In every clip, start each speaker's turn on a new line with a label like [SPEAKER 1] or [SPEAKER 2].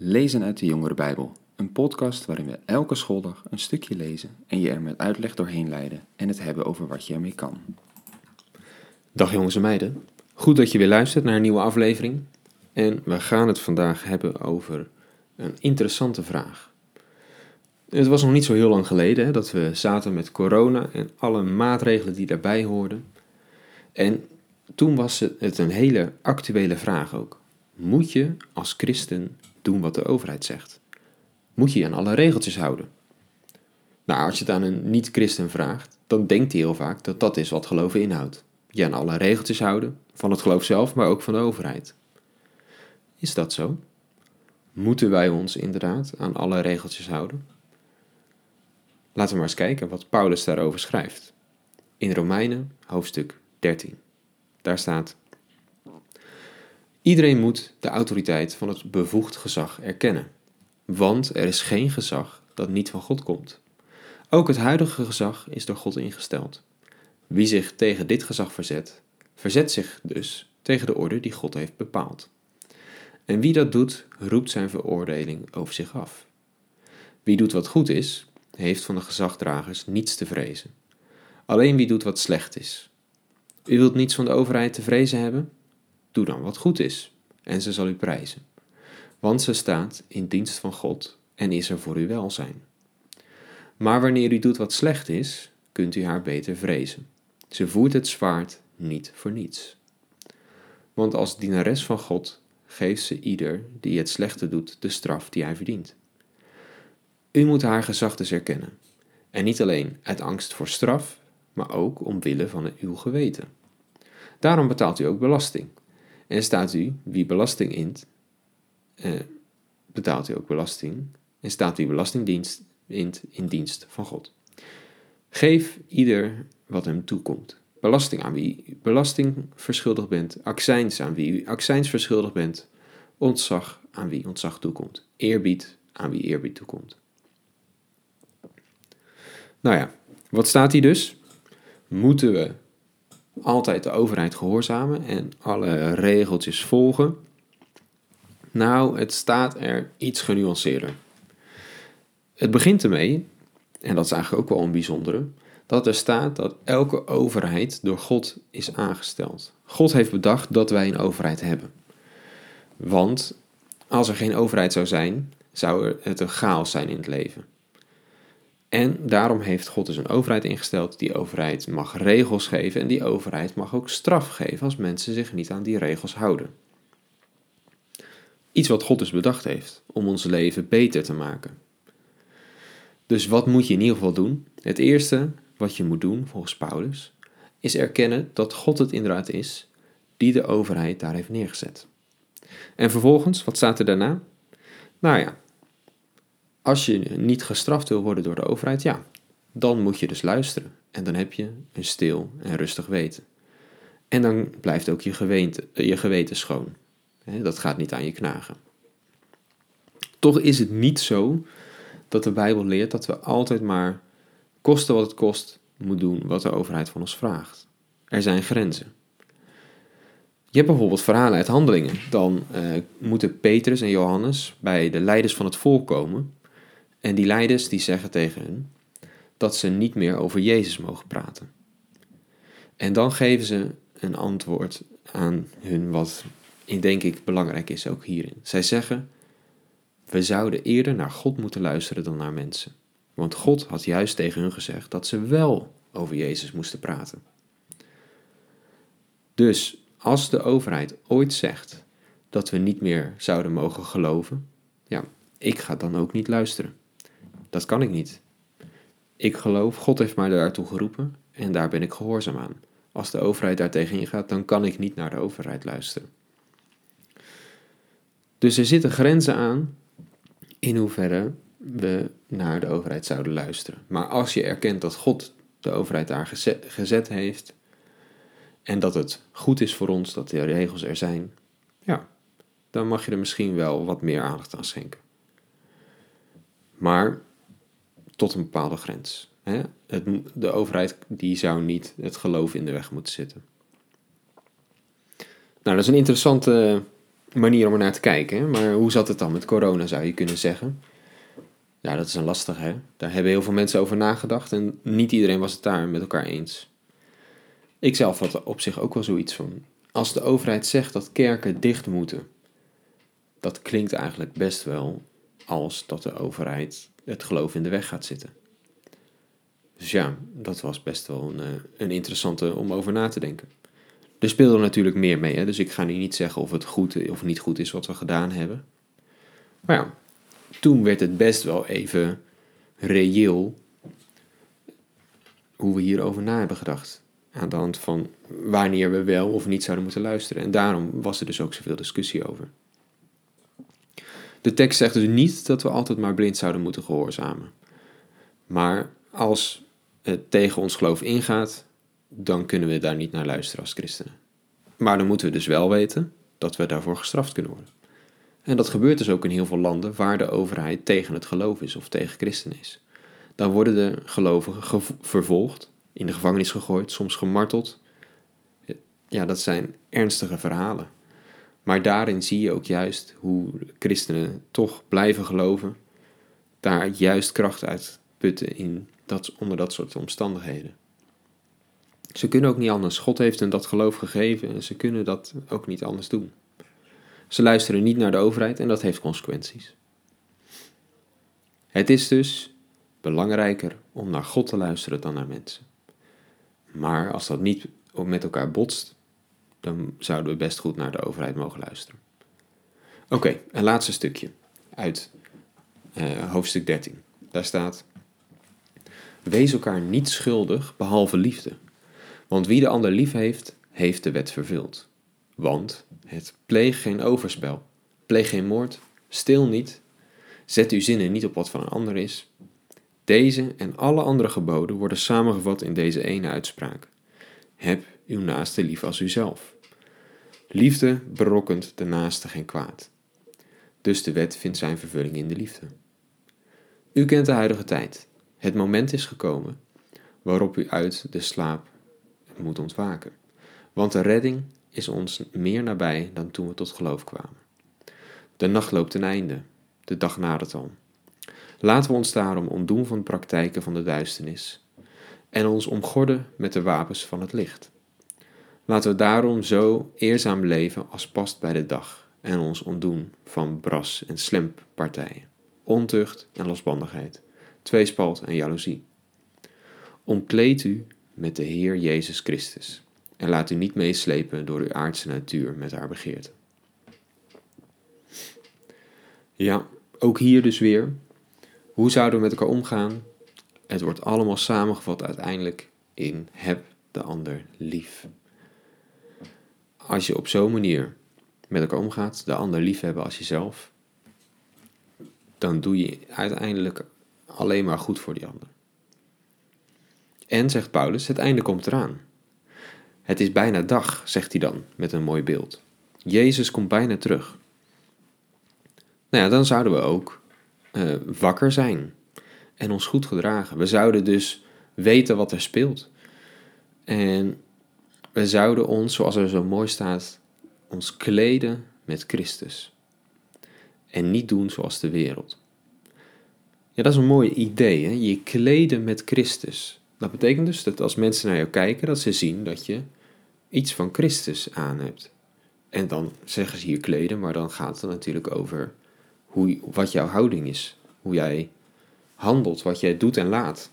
[SPEAKER 1] Lezen uit de Jongere Bijbel, een podcast waarin we elke schooldag een stukje lezen en je er met uitleg doorheen leiden en het hebben over wat je ermee kan.
[SPEAKER 2] Dag jongens en meiden, goed dat je weer luistert naar een nieuwe aflevering. En we gaan het vandaag hebben over een interessante vraag. Het was nog niet zo heel lang geleden hè, dat we zaten met corona en alle maatregelen die daarbij hoorden. En toen was het een hele actuele vraag ook. Moet je als christen doen wat de overheid zegt? Moet je je aan alle regeltjes houden? Nou, als je het aan een niet-christen vraagt, dan denkt hij heel vaak dat dat is wat geloven inhoudt. Je aan alle regeltjes houden, van het geloof zelf, maar ook van de overheid. Is dat zo? Moeten wij ons inderdaad aan alle regeltjes houden? Laten we maar eens kijken wat Paulus daarover schrijft. In Romeinen, hoofdstuk 13. Daar staat: Iedereen moet de autoriteit van het bevoegd gezag erkennen, want er is geen gezag dat niet van God komt. Ook het huidige gezag is door God ingesteld. Wie zich tegen dit gezag verzet, verzet zich dus tegen de orde die God heeft bepaald. En wie dat doet, roept zijn veroordeling over zich af. Wie doet wat goed is, heeft van de gezagdragers niets te vrezen. Alleen wie doet wat slecht is. U wilt niets van de overheid te vrezen hebben? Doe dan wat goed is, en ze zal u prijzen. Want ze staat in dienst van God en is er voor uw welzijn. Maar wanneer u doet wat slecht is, kunt u haar beter vrezen. Ze voert het zwaard niet voor niets. Want als dienares van God geeft ze ieder die het slechte doet de straf die hij verdient. U moet haar gezag dus erkennen. En niet alleen uit angst voor straf, maar ook omwille van uw geweten. Daarom betaalt u ook belasting. En staat u wie belasting int, eh, betaalt u ook belasting. En staat u belastingdienst int in dienst van God. Geef ieder wat hem toekomt. Belasting aan wie u belasting verschuldigd bent, accijns aan wie u accijns verschuldigd bent, ontzag aan wie ontzag toekomt, eerbied aan wie eerbied toekomt. Nou ja, wat staat hier dus? Moeten we altijd de overheid gehoorzamen en alle regeltjes volgen? Nou, het staat er iets genuanceerder. Het begint ermee, en dat is eigenlijk ook wel een bijzondere, dat er staat dat elke overheid door God is aangesteld. God heeft bedacht dat wij een overheid hebben. Want als er geen overheid zou zijn, zou het een chaos zijn in het leven. En daarom heeft God dus een overheid ingesteld. Die overheid mag regels geven en die overheid mag ook straf geven als mensen zich niet aan die regels houden. Iets wat God dus bedacht heeft om ons leven beter te maken. Dus wat moet je in ieder geval doen? Het eerste wat je moet doen, volgens Paulus, is erkennen dat God het inderdaad is die de overheid daar heeft neergezet. En vervolgens, wat staat er daarna? Nou ja, als je niet gestraft wil worden door de overheid, ja, dan moet je dus luisteren. En dan heb je een stil en rustig weten. En dan blijft ook je, geweten, je geweten schoon. Dat gaat niet aan je knagen. Toch is het niet zo dat de Bijbel leert dat we altijd maar, koste wat het kost, moeten doen wat de overheid van ons vraagt. Er zijn grenzen. Je hebt bijvoorbeeld verhalen uit handelingen. Dan uh, moeten Petrus en Johannes bij de leiders van het volk komen en die leiders die zeggen tegen hen dat ze niet meer over Jezus mogen praten. En dan geven ze een antwoord aan hun wat denk ik belangrijk is ook hierin. Zij zeggen, we zouden eerder naar God moeten luisteren dan naar mensen. Want God had juist tegen hun gezegd dat ze wel over Jezus moesten praten. Dus als de overheid ooit zegt dat we niet meer zouden mogen geloven, ja, ik ga dan ook niet luisteren. Dat kan ik niet. Ik geloof, God heeft mij daartoe geroepen en daar ben ik gehoorzaam aan. Als de overheid daar tegenin gaat, dan kan ik niet naar de overheid luisteren. Dus er zitten grenzen aan in hoeverre we naar de overheid zouden luisteren. Maar als je erkent dat God de overheid daar gezet heeft en dat het goed is voor ons dat de regels er zijn, ja, dan mag je er misschien wel wat meer aandacht aan schenken. Maar tot een bepaalde grens. Hè? Het, de overheid die zou niet het geloof in de weg moeten zitten. Nou, dat is een interessante manier om er naar te kijken. Hè? Maar hoe zat het dan met corona, zou je kunnen zeggen? Ja, dat is een lastige, hè? Daar hebben heel veel mensen over nagedacht en niet iedereen was het daar met elkaar eens. Ik zelf had op zich ook wel zoiets van, als de overheid zegt dat kerken dicht moeten, dat klinkt eigenlijk best wel als dat de overheid het geloof in de weg gaat zitten. Dus ja, dat was best wel een, eh, een interessante om over na te denken. Er speelde natuurlijk meer mee, hè? dus ik ga nu niet zeggen of het goed of niet goed is wat we gedaan hebben. Maar ja, toen werd het best wel even reëel hoe we hierover na hebben gedacht. Aan de hand van wanneer we wel of niet zouden moeten luisteren. En daarom was er dus ook zoveel discussie over. De tekst zegt dus niet dat we altijd maar blind zouden moeten gehoorzamen. Maar als het tegen ons geloof ingaat, dan kunnen we daar niet naar luisteren als christenen. Maar dan moeten we dus wel weten dat we daarvoor gestraft kunnen worden. En dat gebeurt dus ook in heel veel landen waar de overheid tegen het geloof is of tegen christenen is. Dan worden de gelovigen vervolgd, in de gevangenis gegooid, soms gemarteld. Ja, dat zijn ernstige verhalen. Maar daarin zie je ook juist hoe christenen toch blijven geloven, daar juist kracht uit putten in dat, onder dat soort omstandigheden. Ze kunnen ook niet anders. God heeft hen dat geloof gegeven en ze kunnen dat ook niet anders doen. Ze luisteren niet naar de overheid en dat heeft consequenties. Het is dus belangrijker om naar God te luisteren dan naar mensen. Maar als dat niet met elkaar botst, dan zouden we best goed naar de overheid mogen luisteren. Oké, een laatste stukje uit uh, hoofdstuk 13. Daar staat: Wees elkaar niet schuldig behalve liefde. Want wie de ander lief heeft, heeft de wet vervuld. Want het pleeg geen overspel, pleeg geen moord, stil niet, zet uw zinnen niet op wat van een ander is. Deze en alle andere geboden worden samengevat in deze ene uitspraak. Heb uw naaste lief als uzelf. Liefde berokkent de naaste geen kwaad. Dus de wet vindt zijn vervulling in de liefde. U kent de huidige tijd. Het moment is gekomen waarop u uit de slaap moet ontwaken. Want de redding is ons meer nabij dan toen we tot geloof kwamen. De nacht loopt ten einde, de dag nadert al. Laten we ons daarom ontdoen van praktijken van de duisternis en ons omgorden met de wapens van het licht. Laten we daarom zo eerzaam leven als past bij de dag en ons ontdoen van bras- en slemppartijen, ontucht en losbandigheid, tweespalt en jaloezie. Omkleed u met de Heer Jezus Christus en laat u niet meeslepen door uw aardse natuur met haar begeerte. Ja, ook hier dus weer. Hoe zouden we met elkaar omgaan? Het wordt allemaal samengevat uiteindelijk in heb de ander lief. Als je op zo'n manier met elkaar omgaat, de ander lief hebben als jezelf, dan doe je uiteindelijk alleen maar goed voor die ander. En, zegt Paulus, het einde komt eraan. Het is bijna dag, zegt hij dan met een mooi beeld. Jezus komt bijna terug. Nou ja, dan zouden we ook uh, wakker zijn en ons goed gedragen. We zouden dus weten wat er speelt. En we zouden ons, zoals er zo mooi staat, ons kleden met Christus. En niet doen zoals de wereld. Ja, dat is een mooi idee, hè? je kleden met Christus. Dat betekent dus dat als mensen naar jou kijken, dat ze zien dat je iets van Christus aan hebt. En dan zeggen ze hier kleden, maar dan gaat het natuurlijk over hoe, wat jouw houding is. Hoe jij handelt, wat jij doet en laat.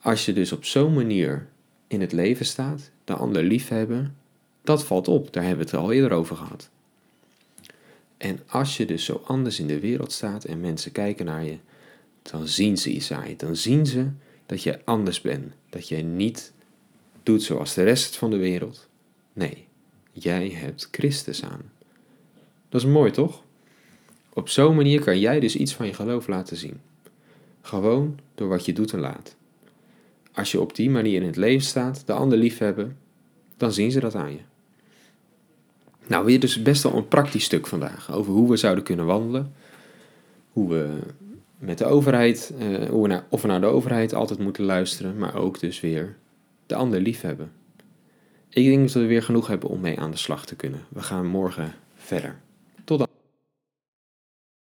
[SPEAKER 2] Als je dus op zo'n manier in het leven staat, de ander liefhebben, dat valt op. Daar hebben we het al eerder over gehad. En als je dus zo anders in de wereld staat en mensen kijken naar je, dan zien ze Isaïe. Dan zien ze dat je anders bent. Dat jij niet doet zoals de rest van de wereld. Nee, jij hebt Christus aan. Dat is mooi toch? Op zo'n manier kan jij dus iets van je geloof laten zien. Gewoon door wat je doet en laat. Als je op die manier in het leven staat, de ander liefhebben, dan zien ze dat aan je. Nou, weer dus best wel een praktisch stuk vandaag over hoe we zouden kunnen wandelen. Hoe we met de overheid, eh, hoe of we naar de overheid altijd moeten luisteren, maar ook dus weer de ander liefhebben. Ik denk dat we weer genoeg hebben om mee aan de slag te kunnen. We gaan morgen verder.